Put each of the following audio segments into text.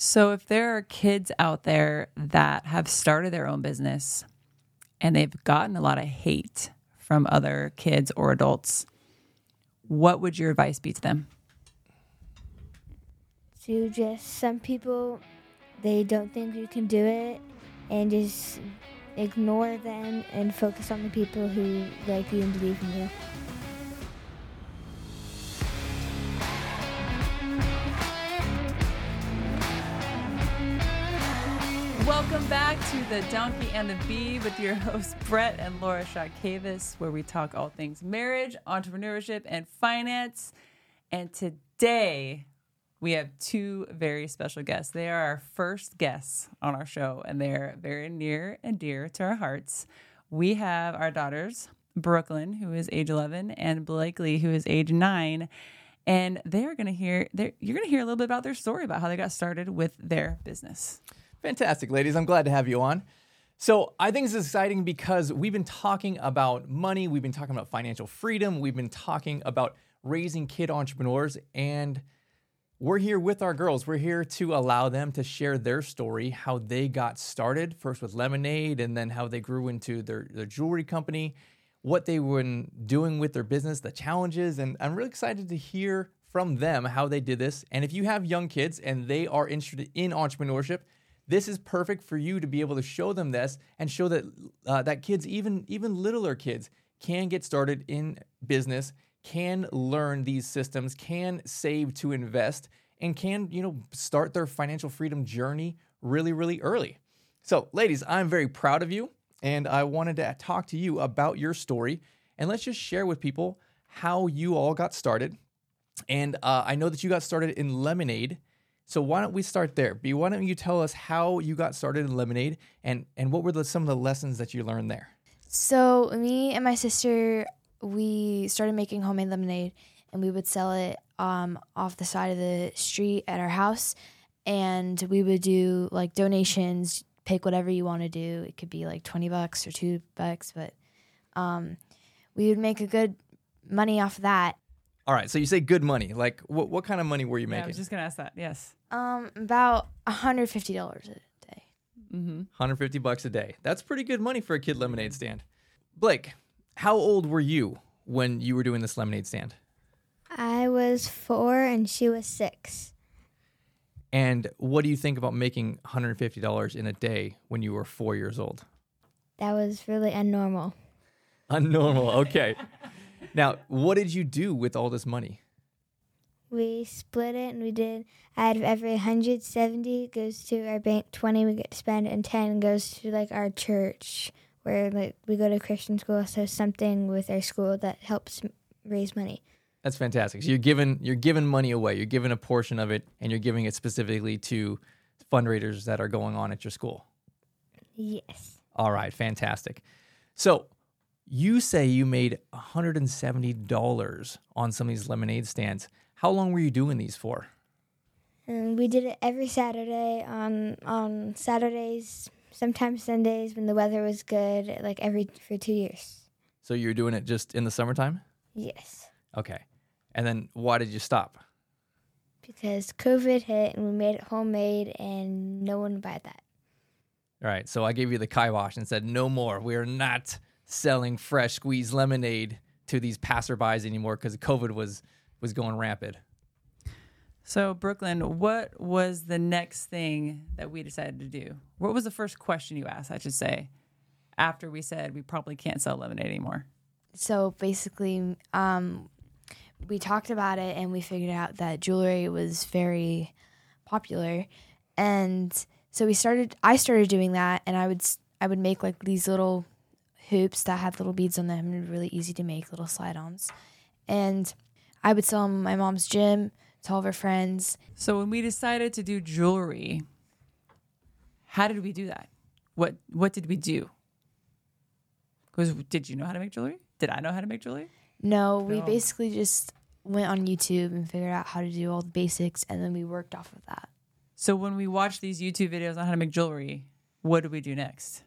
So, if there are kids out there that have started their own business and they've gotten a lot of hate from other kids or adults, what would your advice be to them? To just some people, they don't think you can do it, and just ignore them and focus on the people who like you and believe in you. Welcome back to the Donkey and the Bee with your hosts Brett and Laura Shotkavis, where we talk all things marriage, entrepreneurship, and finance. And today we have two very special guests. They are our first guests on our show, and they're very near and dear to our hearts. We have our daughters, Brooklyn, who is age 11, and Blakely, who is age 9. And they're going to hear, you're going to hear a little bit about their story about how they got started with their business. Fantastic, ladies. I'm glad to have you on. So, I think it's exciting because we've been talking about money, we've been talking about financial freedom, we've been talking about raising kid entrepreneurs, and we're here with our girls. We're here to allow them to share their story, how they got started, first with lemonade, and then how they grew into their, their jewelry company, what they were doing with their business, the challenges. And I'm really excited to hear from them how they did this. And if you have young kids and they are interested in entrepreneurship, this is perfect for you to be able to show them this and show that uh, that kids, even even littler kids, can get started in business, can learn these systems, can save to invest, and can you know start their financial freedom journey really really early. So, ladies, I'm very proud of you, and I wanted to talk to you about your story, and let's just share with people how you all got started. And uh, I know that you got started in lemonade so why don't we start there? B, why don't you tell us how you got started in lemonade and and what were the, some of the lessons that you learned there? So me and my sister, we started making homemade lemonade, and we would sell it um, off the side of the street at our house, and we would do like donations. Pick whatever you want to do. It could be like twenty bucks or two bucks, but um, we would make a good money off that. All right. So you say good money. Like what what kind of money were you making? Yeah, I was just gonna ask that. Yes. Um, about hundred fifty dollars a day. Mm-hmm. 150 bucks a day. That's pretty good money for a kid lemonade stand. Blake, how old were you when you were doing this lemonade stand? I was four and she was six. And what do you think about making $150 in a day when you were four years old? That was really unnormal. Unnormal, okay. now, what did you do with all this money? We split it and we did out of every 170 goes to our bank 20 we get to spend and 10 goes to like our church where like we go to christian school so something with our school that helps raise money. That's fantastic. So you're giving you're giving money away you're giving a portion of it and you're giving it specifically to fundraisers that are going on at your school. Yes. All right fantastic. So you say you made $170 on some of these lemonade stands how long were you doing these for? And we did it every Saturday on on Saturdays, sometimes Sundays when the weather was good, like every for two years. So you were doing it just in the summertime? Yes. Okay. And then why did you stop? Because COVID hit and we made it homemade and no one would buy that. All right. So I gave you the kibosh and said, no more. We are not selling fresh squeezed lemonade to these passerbys anymore because COVID was was going rapid. So, Brooklyn, what was the next thing that we decided to do? What was the first question you asked, I should say, after we said we probably can't sell lemonade anymore? So, basically, um, we talked about it and we figured out that jewelry was very popular. And so we started, I started doing that and I would, I would make like these little hoops that had little beads on them and really easy to make, little slide ons. And I would sell them my mom's gym to all of her friends. So when we decided to do jewelry, how did we do that? What what did we do? Because did you know how to make jewelry? Did I know how to make jewelry? No, we basically just went on YouTube and figured out how to do all the basics, and then we worked off of that. So when we watched these YouTube videos on how to make jewelry, what did we do next?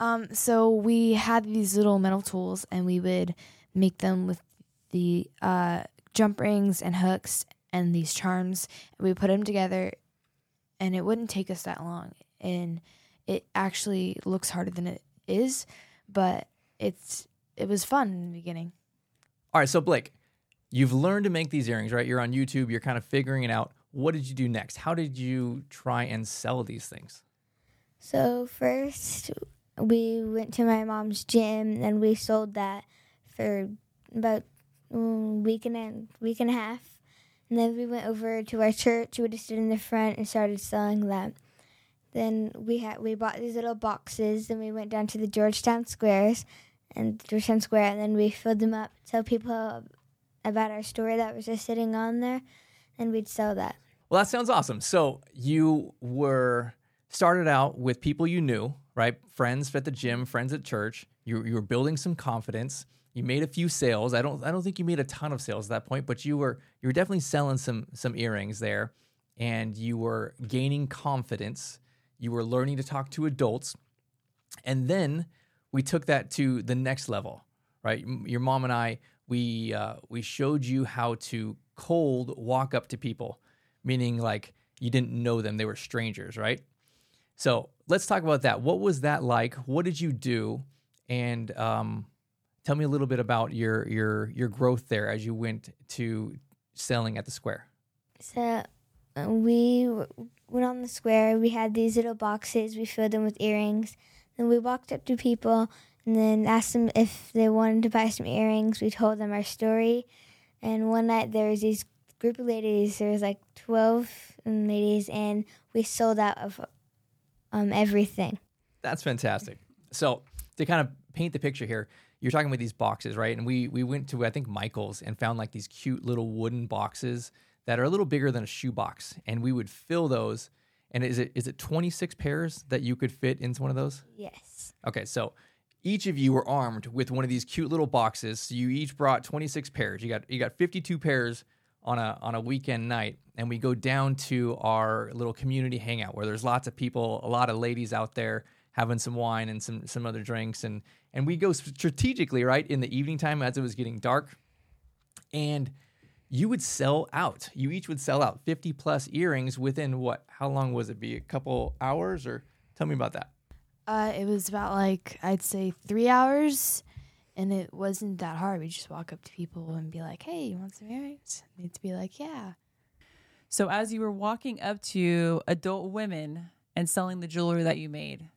Um, so we had these little metal tools, and we would make them with the uh, jump rings and hooks and these charms. We put them together and it wouldn't take us that long. And it actually looks harder than it is, but it's it was fun in the beginning. All right, so Blake, you've learned to make these earrings, right? You're on YouTube, you're kind of figuring it out. What did you do next? How did you try and sell these things? So first, we went to my mom's gym, and we sold that for about a Mm, week and a week and a half. And then we went over to our church. We just stood in the front and started selling that. Then we had we bought these little boxes. Then we went down to the Georgetown squares and Georgetown Square, and then we filled them up. Tell people about our story that was just sitting on there, and we'd sell that. Well, that sounds awesome. So you were started out with people you knew, right? Friends at the gym, friends at church. You, you were building some confidence. You made a few sales. I don't I don't think you made a ton of sales at that point, but you were you were definitely selling some some earrings there, and you were gaining confidence. You were learning to talk to adults, and then we took that to the next level, right? Your mom and I we uh, we showed you how to cold walk up to people, meaning like you didn't know them; they were strangers, right? So let's talk about that. What was that like? What did you do? And um, tell me a little bit about your your your growth there as you went to selling at the square. So uh, we went on the square. We had these little boxes. We filled them with earrings. Then we walked up to people and then asked them if they wanted to buy some earrings. We told them our story. And one night there was these group of ladies. There was like twelve ladies, and we sold out of um, everything. That's fantastic. So to kind of paint the picture here, you're talking about these boxes, right? And we we went to I think Michael's and found like these cute little wooden boxes that are a little bigger than a shoebox, and we would fill those. And is it is it 26 pairs that you could fit into one of those? Yes. Okay, so each of you were armed with one of these cute little boxes. So you each brought 26 pairs. You got you got 52 pairs on a on a weekend night, and we go down to our little community hangout where there's lots of people, a lot of ladies out there having some wine and some some other drinks, and and we go strategically right in the evening time as it was getting dark, and you would sell out. You each would sell out 50 plus earrings within what? How long was it? Be a couple hours, or tell me about that. Uh, it was about like I'd say three hours, and it wasn't that hard. We just walk up to people and be like, "Hey, you want some earrings?" And they'd be like, "Yeah." So as you were walking up to adult women and selling the jewelry that you made,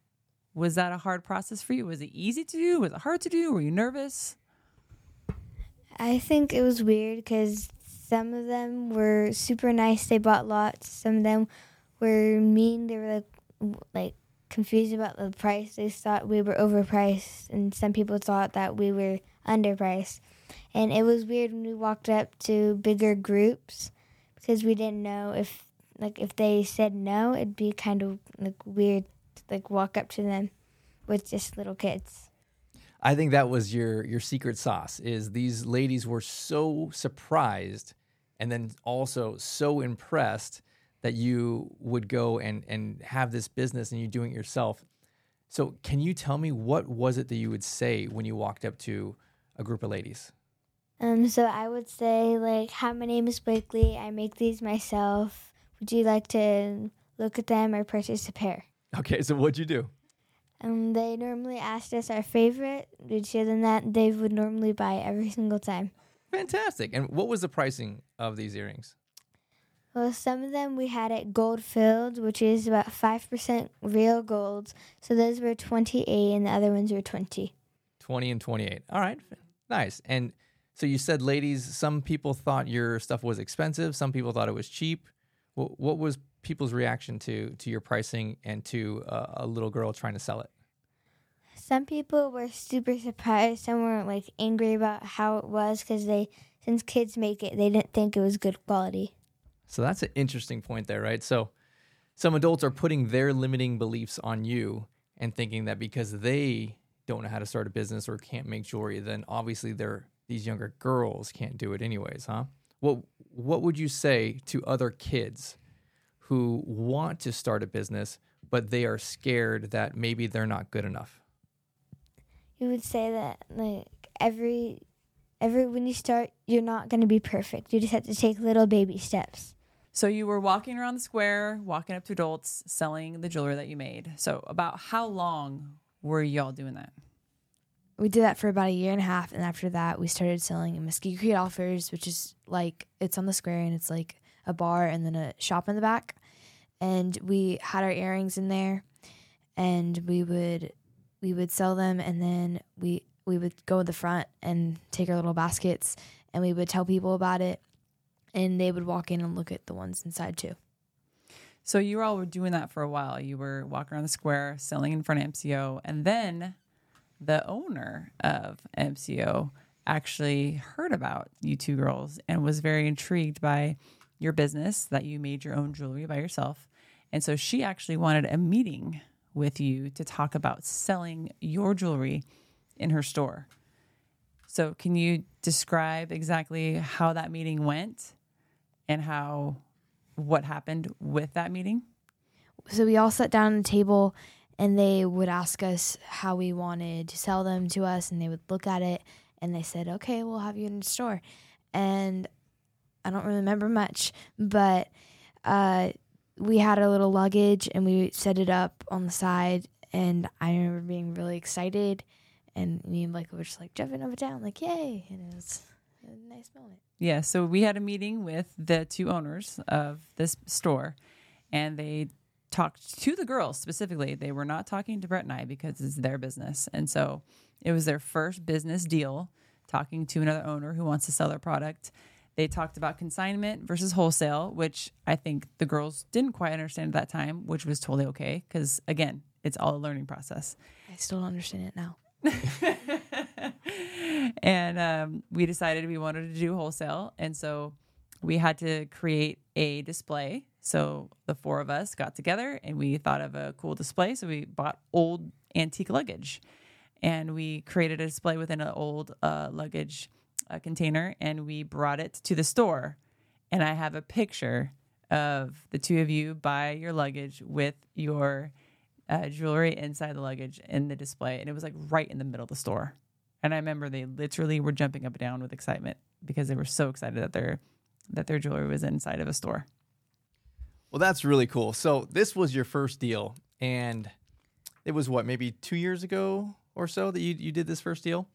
was that a hard process for you? Was it easy to do? Was it hard to do? Were you nervous? I think it was weird because some of them were super nice. They bought lots. Some of them were mean. They were like like confused about the price. They thought we were overpriced, and some people thought that we were underpriced. And it was weird when we walked up to bigger groups because we didn't know if like if they said no, it'd be kind of like weird to like walk up to them with just little kids. I think that was your your secret sauce is these ladies were so surprised and then also so impressed that you would go and and have this business and you doing it yourself. So can you tell me what was it that you would say when you walked up to a group of ladies? Um, so I would say like, "Hi, my name is Blakely. I make these myself. Would you like to look at them or purchase a pair?" Okay, so what'd you do? Um, they normally asked us our favorite. We'd show them that they would normally buy every single time. Fantastic. And what was the pricing of these earrings? Well, some of them we had at gold filled, which is about five percent real gold. So those were twenty eight, and the other ones were twenty. 20 and 28. All right. Nice. And so you said, ladies, some people thought your stuff was expensive. Some people thought it was cheap. What, what was people's reaction to to your pricing and to uh, a little girl trying to sell it? Some people were super surprised. Some were like angry about how it was because they, since kids make it, they didn't think it was good quality. So that's an interesting point there, right? So some adults are putting their limiting beliefs on you and thinking that because they don't know how to start a business or can't make jewelry, then obviously they're these younger girls can't do it anyways, huh? What what would you say to other kids who want to start a business but they are scared that maybe they're not good enough? You would say that like every every when you start, you're not going to be perfect. You just have to take little baby steps. So you were walking around the square, walking up to adults, selling the jewelry that you made. So about how long were y'all doing that? We did that for about a year and a half, and after that, we started selling in Mesquite Creek Outfitters, which is like it's on the square and it's like a bar and then a shop in the back. And we had our earrings in there, and we would we would sell them, and then we we would go in the front and take our little baskets, and we would tell people about it, and they would walk in and look at the ones inside too. So you all were doing that for a while. You were walking around the square, selling in front of MCO, and then the owner of MCO actually heard about you two girls and was very intrigued by your business that you made your own jewelry by yourself. And so she actually wanted a meeting with you to talk about selling your jewelry in her store. So, can you describe exactly how that meeting went and how what happened with that meeting? so we all sat down at a table and they would ask us how we wanted to sell them to us and they would look at it and they said okay we'll have you in the store and i don't remember much but uh, we had our little luggage and we set it up on the side and i remember being really excited and me and Michael were just like jumping up and down like yay and it was a nice moment Yeah, so we had a meeting with the two owners of this store, and they talked to the girls specifically. They were not talking to Brett and I because it's their business. And so it was their first business deal talking to another owner who wants to sell their product. They talked about consignment versus wholesale, which I think the girls didn't quite understand at that time, which was totally okay because, again, it's all a learning process. i still don't understand it now and um, we decided we wanted to do wholesale. And so we had to create a display. So the four of us got together and we thought of a cool display. So we bought old antique luggage and we created a display within an old uh, luggage uh, container and we brought it to the store. And I have a picture of the two of you by your luggage with your uh, jewelry inside the luggage in the display. And it was like right in the middle of the store. And I remember they literally were jumping up and down with excitement because they were so excited that their that their jewelry was inside of a store. Well, that's really cool. So this was your first deal, and it was what maybe two years ago or so that you you did this first deal.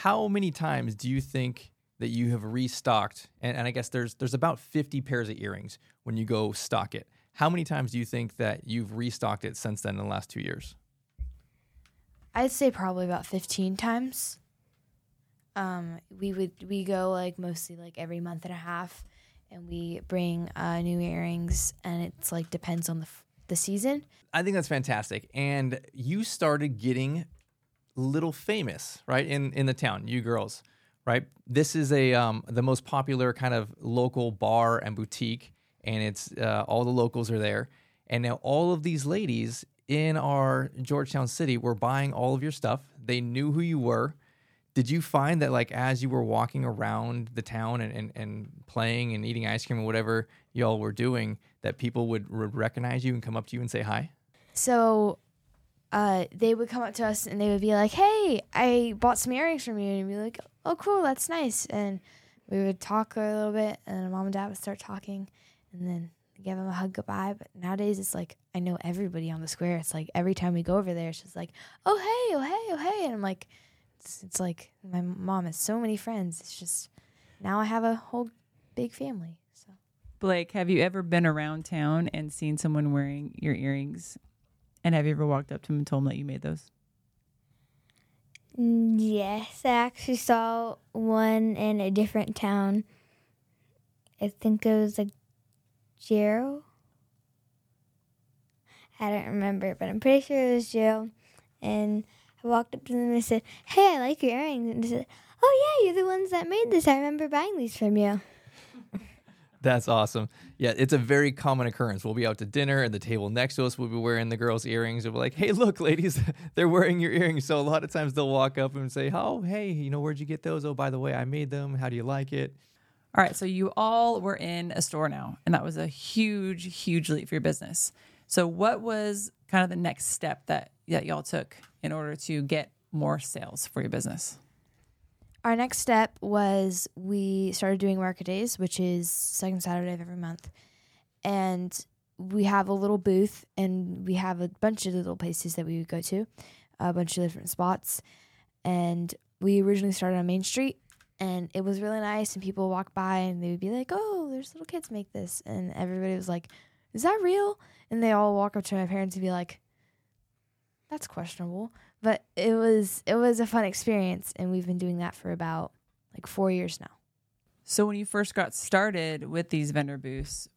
How many times do you think that you have restocked? And, and I guess there's there's about 50 pairs of earrings when you go stock it. How many times do you think that you've restocked it since then in the last two years? I'd say probably about 15 times. Um, we would we go like mostly like every month and a half, and we bring uh, new earrings, and it's like depends on the f- the season. I think that's fantastic. And you started getting little famous, right? In in the town, you girls, right? This is a um, the most popular kind of local bar and boutique, and it's uh, all the locals are there. And now all of these ladies in our Georgetown city were buying all of your stuff. They knew who you were. Did you find that like as you were walking around the town and, and, and playing and eating ice cream or whatever y'all were doing, that people would, would recognize you and come up to you and say hi? So, uh, they would come up to us and they would be like, "Hey, I bought some earrings from you," and we'd be like, "Oh, cool, that's nice." And we would talk a little bit, and mom and dad would start talking, and then give them a hug goodbye. But nowadays, it's like I know everybody on the square. It's like every time we go over there, just like, "Oh hey, oh hey, oh hey," and I'm like, it's, it's like my mom has so many friends. It's just now I have a whole big family. So Blake, have you ever been around town and seen someone wearing your earrings? And have you ever walked up to them and told them that you made those? Yes, I actually saw one in a different town. I think it was like Jarrell. I don't remember, but I'm pretty sure it was Jarrell. And I walked up to them and I said, Hey, I like your earrings. And they said, Oh, yeah, you're the ones that made this. I remember buying these from you. That's awesome. Yeah, it's a very common occurrence. We'll be out to dinner, and the table next to us will be wearing the girls' earrings. And we're like, "Hey, look, ladies, they're wearing your earrings." So a lot of times they'll walk up and say, "Oh, hey, you know, where'd you get those? Oh, by the way, I made them. How do you like it?" All right, so you all were in a store now, and that was a huge, huge leap for your business. So, what was kind of the next step that that y'all took in order to get more sales for your business? Our next step was we started doing market days, which is second Saturday of every month, and we have a little booth, and we have a bunch of little places that we would go to, a bunch of different spots, and we originally started on Main Street. And it was really nice, and people walk by and they would be like, "Oh, there's little kids make this," and everybody was like, "Is that real?" And they all walk up to my parents and be like, "That's questionable," but it was it was a fun experience, and we've been doing that for about like four years now. So when you first got started with these vendor booths,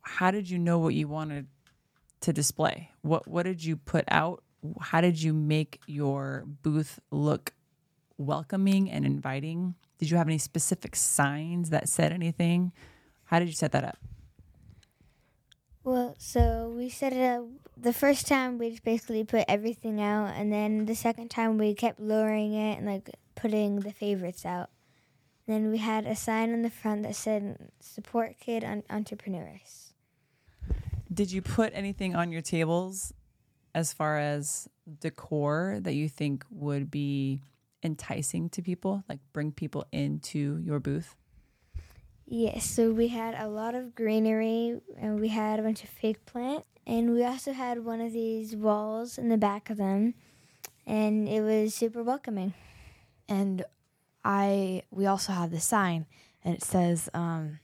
how did you know what you wanted to display? What what did you put out? How did you make your booth look welcoming and inviting? Did you have any specific signs that said anything? How did you set that up? Well, so we set it up. The first time we just basically put everything out, and then the second time we kept lowering it and like putting the favorites out. Then we had a sign on the front that said "Support Kid Entrepreneurs." Did you put anything on your tables as far as decor that you think would be enticing to people, like bring people into your booth? Yes, so we had a lot of greenery and we had a bunch of fake plants. And we also had one of these walls in the back of them. And it was super welcoming. and I we also have the sign and it says um,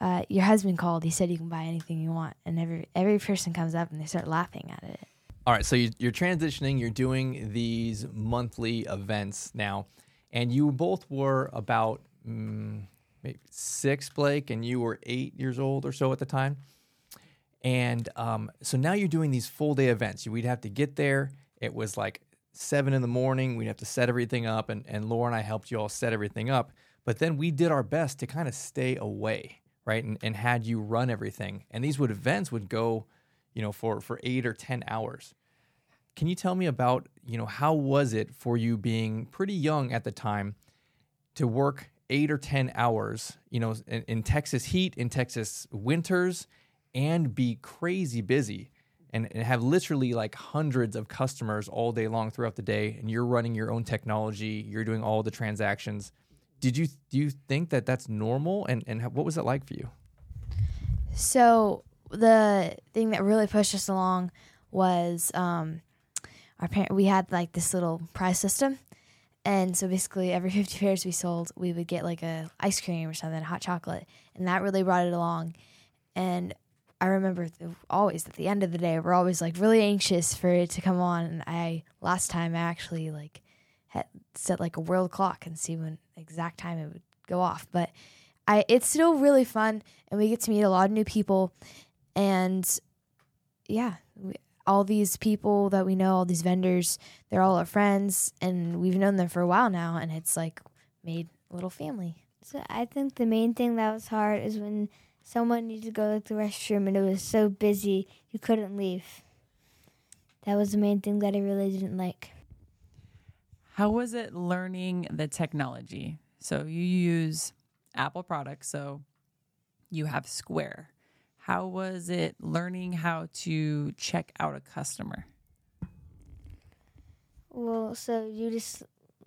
uh, your husband called he said you can buy anything you want and every every person comes up and they start laughing at it All right, so you, you're transitioning. You're doing these monthly events now, and you both were about mm, maybe six, Blake, and you were eight years old or so at the time. And um, so now you're doing these full day events. We'd have to get there. It was like seven in the morning. We'd have to set everything up, and, and Laura and I helped you all set everything up. But then we did our best to kind of stay away, right? And, and had you run everything. And these would events would go, you know, for, for eight or 10 hours. Can you tell me about, you know, how was it for you being pretty young at the time to work eight or 10 hours, you know, in, in Texas heat, in Texas winters, and be crazy busy and, and have literally like hundreds of customers all day long throughout the day and you're running your own technology you're doing all the transactions. Did you do you think that that's normal? And and what was it like for you? So the thing that really pushed us along was um, our parent we had like this little prize system and so basically every 50 pairs we sold we would get like a ice cream or something hot chocolate. And that really brought it along. And i remember th- always at the end of the day we're always like really anxious for it to come on. And i last time i actually like had set like a world clock and see when exact time it would go off. But i it's still really fun and we get to meet a lot of new people. And yeah we, all these people that we know all these vendors they're all our friends and we've known them for a while now and it's like made a little family So I think the main thing that was hard is when someone needed to go to the restroom and it was so busy you couldn't leave. That was the main thing that I really didn't like. How was it learning the technology? So you use Apple products, so you have Square. How was it learning how to check out a customer? Well, so you just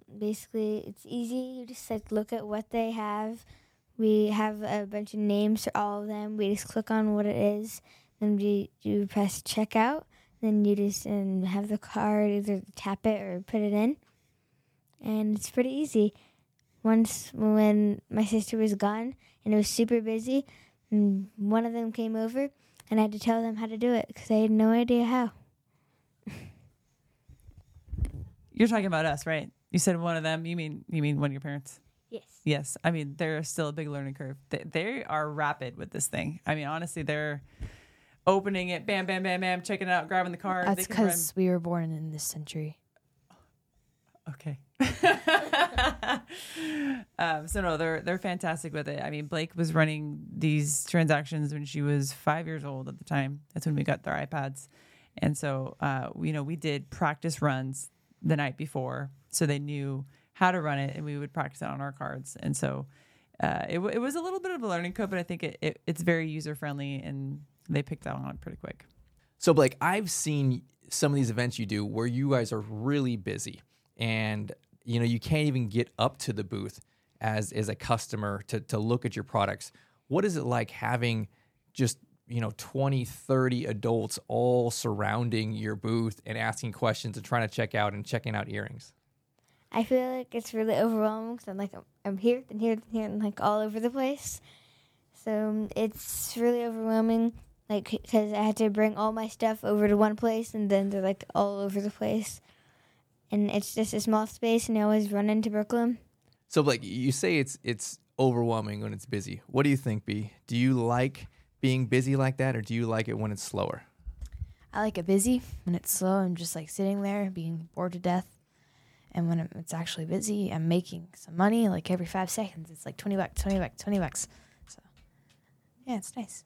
basically it's easy. You just like look at what they have. We have a bunch of names for all of them. We just click on what it is, then we you press checkout. Then you just um, have the card either tap it or put it in, and it's pretty easy. Once when my sister was gone and it was super busy, and one of them came over, and I had to tell them how to do it because I had no idea how. You're talking about us, right? You said one of them. You mean you mean one of your parents? Yes. Yes. I mean, they're still a big learning curve. They, they are rapid with this thing. I mean, honestly, they're opening it, bam, bam, bam, bam, checking it out, grabbing the card. that's They can run- because we were born in this century Okay. um, so no, they're they're fantastic with it. I mean, Blake was running these transactions when she was five years old at the time. That's when we got their iPads, and so uh, you know we did practice runs the night before, so they knew how to run it, and we would practice it on our cards. And so uh, it it was a little bit of a learning curve, but I think it, it it's very user friendly, and they picked that on pretty quick. So, Blake, I've seen some of these events you do where you guys are really busy and you know you can't even get up to the booth as as a customer to, to look at your products. What is it like having just you know 20 30 adults all surrounding your booth and asking questions and trying to check out and checking out earrings I feel like it's really overwhelming because I'm like I'm here, and here, and here, and like all over the place. So um, it's really overwhelming, like because I had to bring all my stuff over to one place, and then they're like all over the place, and it's just a small space, and I always run into Brooklyn. so like you say it's it's overwhelming when it's busy what do you think b do you like being busy like that or do you like it when it's slower I like it busy. When it's slow, I'm just like sitting there being bored to death. And when it's actually busy, I'm making some money. Like every five seconds, it's like 20 bucks, 20 bucks, 20 bucks. So, yeah, it's nice.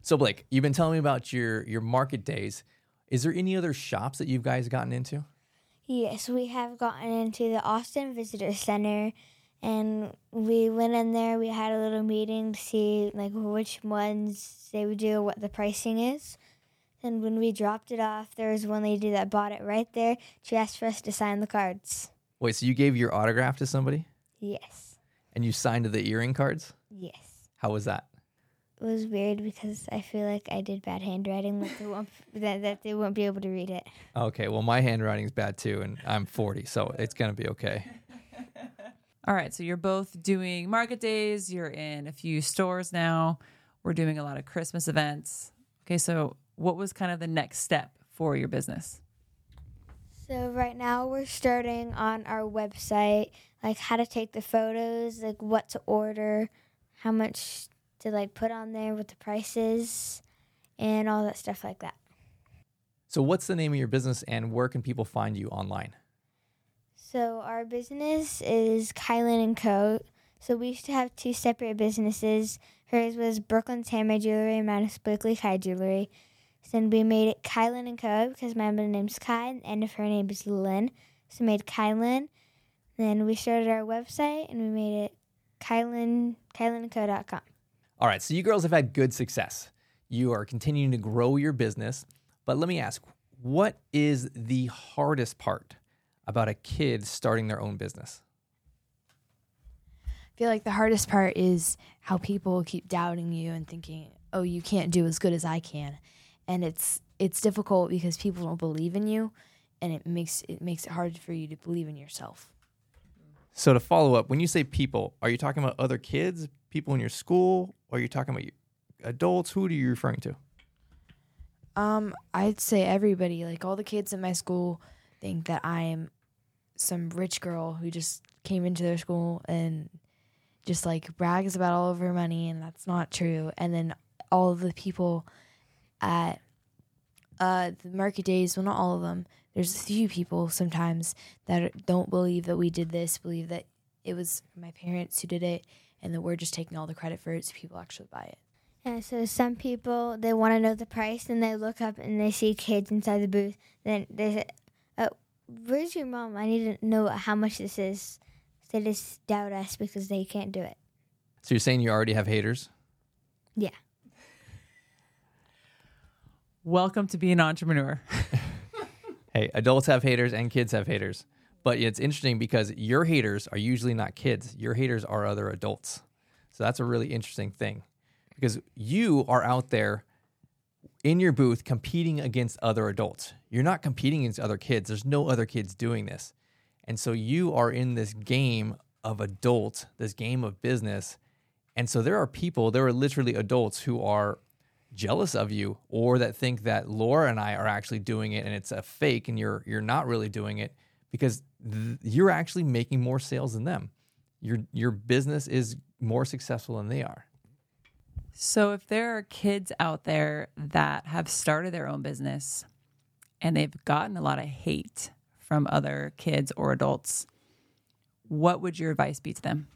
so blake you've been telling me about your your market days is there any other shops that you guys gotten into Yes, we have gotten into the Austin Visitor Center, and we went in there. We had a little meeting to see like which ones they would do, what the pricing is. And when we dropped it off, there was one lady that bought it right there. She asked for us to sign the cards. wait so you gave your autograph to somebody Yes, and you signed the earring cards yes. how was that was weird because I feel like I did bad handwriting that they won't that, that they won't be able to read it. Okay, well, my handwriting's bad too, and I'm 40, so it's gonna be okay. All right, so you're both doing market days. You're in a few stores now. We're doing a lot of Christmas events. Okay, so what was kind of the next step for your business? So right now we're starting on our website, like how to take the photos, like what to order, how much to like put on there, with the prices and all that stuff like that. So, what's the name of your business, and where can people find you online? So our business is Kylan and Co. So we used to have two separate businesses. Hers was Brooklyn's Handmade Jewelry and mine was Blakely Kai Jewelry. Then we made it Kylan and Co. because my middle name's Kai and if her name is Lynn. So we made Kylan. Then we started our website and we made it Kylan, KylanandCo.com. All right, so you girls have had good success. You are continuing to grow your business, but let me ask what is the hardest part about a kid starting their own business? I feel like the hardest part is how people keep doubting you and thinking, "Oh, you can't do as good as I can," and it's it's difficult because people don't believe in you, and it makes it makes it hard for you to believe in yourself. So, to follow up, when you say people, are you talking about other kids, people in your school, or are you talking about adults? Who are you referring to? Um, I'd say everybody, like all the kids in my school, think that I am some rich girl who just came into their school and just like brags about all of her money, and that's not true. And then all of the people at uh, the market days, well, not all of them. There's a few people sometimes that don't believe that we did this, believe that it was my parents who did it, and that we're just taking all the credit for it, so people actually buy it. Yeah, so some people they want to know the price, and they look up and they see kids inside the booth. Then they say, oh, "Where's your mom? I need to know how much this is." They just doubt us because they can't do it. So, you're saying you already have haters? Yeah. Welcome to being an entrepreneur. Hey, adults have haters and kids have haters. But it's interesting because your haters are usually not kids. Your haters are other adults. So that's a really interesting thing because you are out there in your booth competing against other adults. You're not competing against other kids. There's no other kids doing this. And so you are in this game of adults, this game of business. And so there are people, there are literally adults who are jealous of you or that think that Laura and I are actually doing it and it's a fake and you're you're not really doing it because th- you're actually making more sales than them. Your your business is more successful than they are. So, if there are kids out there that have started their own business and they've gotten a lot of hate from other kids or adults, what would your advice be to them?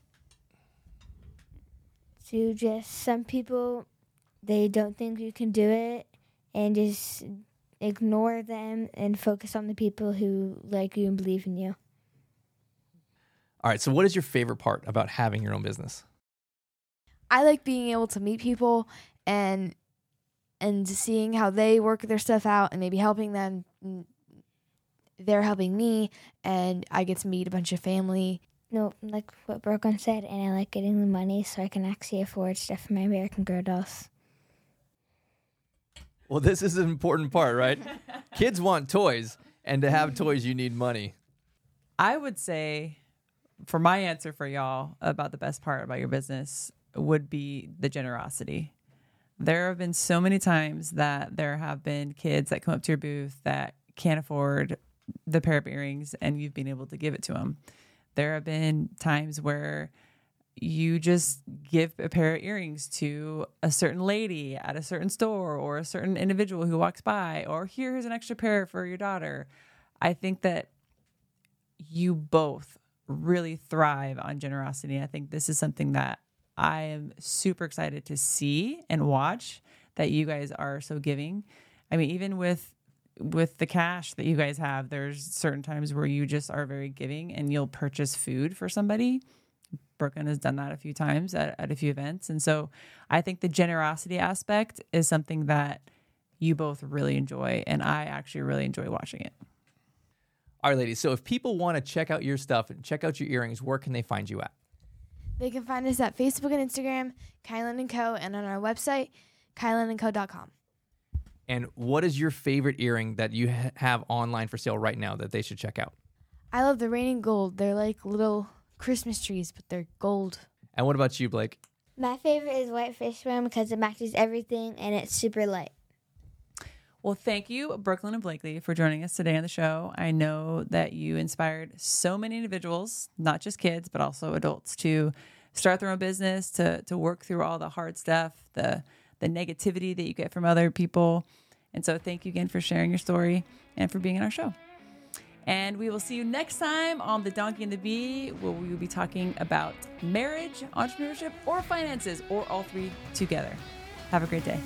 To just some people, they don't think you can do it, and just ignore them and focus on the people who like you and believe in you. All right, so what is your favorite part about having your own business? I like being able to meet people and and seeing how they work their stuff out and maybe helping them they're helping me and I get to meet a bunch of family. No, like what Brooklyn said, and I like getting the money so I can actually afford stuff for my American Girl dolls. Well, this is an important part, right? Kids want toys, and to have toys, you need money. I would say, for my answer for y'all about the best part about your business would be the generosity. There have been so many times that there have been kids that come up to your booth that can't afford the pair of earrings and you've been able to give it to them. There have been times where you just give a pair of earrings to a certain lady at a certain store or a certain individual who walks by, or here's an extra pair for your daughter. I think that you both really thrive on generosity. I think this is something that I am super excited to see and watch that you guys are so giving. I mean, even with with the cash that you guys have, there's certain times where you just are very giving and you'll purchase food for somebody. Brooklyn has done that a few times at, at a few events. And so I think the generosity aspect is something that you both really enjoy. And I actually really enjoy watching it. All right, ladies. So if people want to check out your stuff and check out your earrings, where can they find you at? They can find us at Facebook and Instagram, Kylan and Co., and on our website, kylanandco.com. And what is your favorite earring that you ha- have online for sale right now that they should check out? I love the raining gold. They're like little Christmas trees, but they're gold. And what about you, Blake? My favorite is white fish one because it matches everything and it's super light. Well, thank you, Brooklyn and Blakely, for joining us today on the show. I know that you inspired so many individuals, not just kids, but also adults, to start their own business, to to work through all the hard stuff, the the negativity that you get from other people. And so, thank you again for sharing your story and for being in our show. And we will see you next time on The Donkey and the Bee, where we will be talking about marriage, entrepreneurship, or finances, or all three together. Have a great day.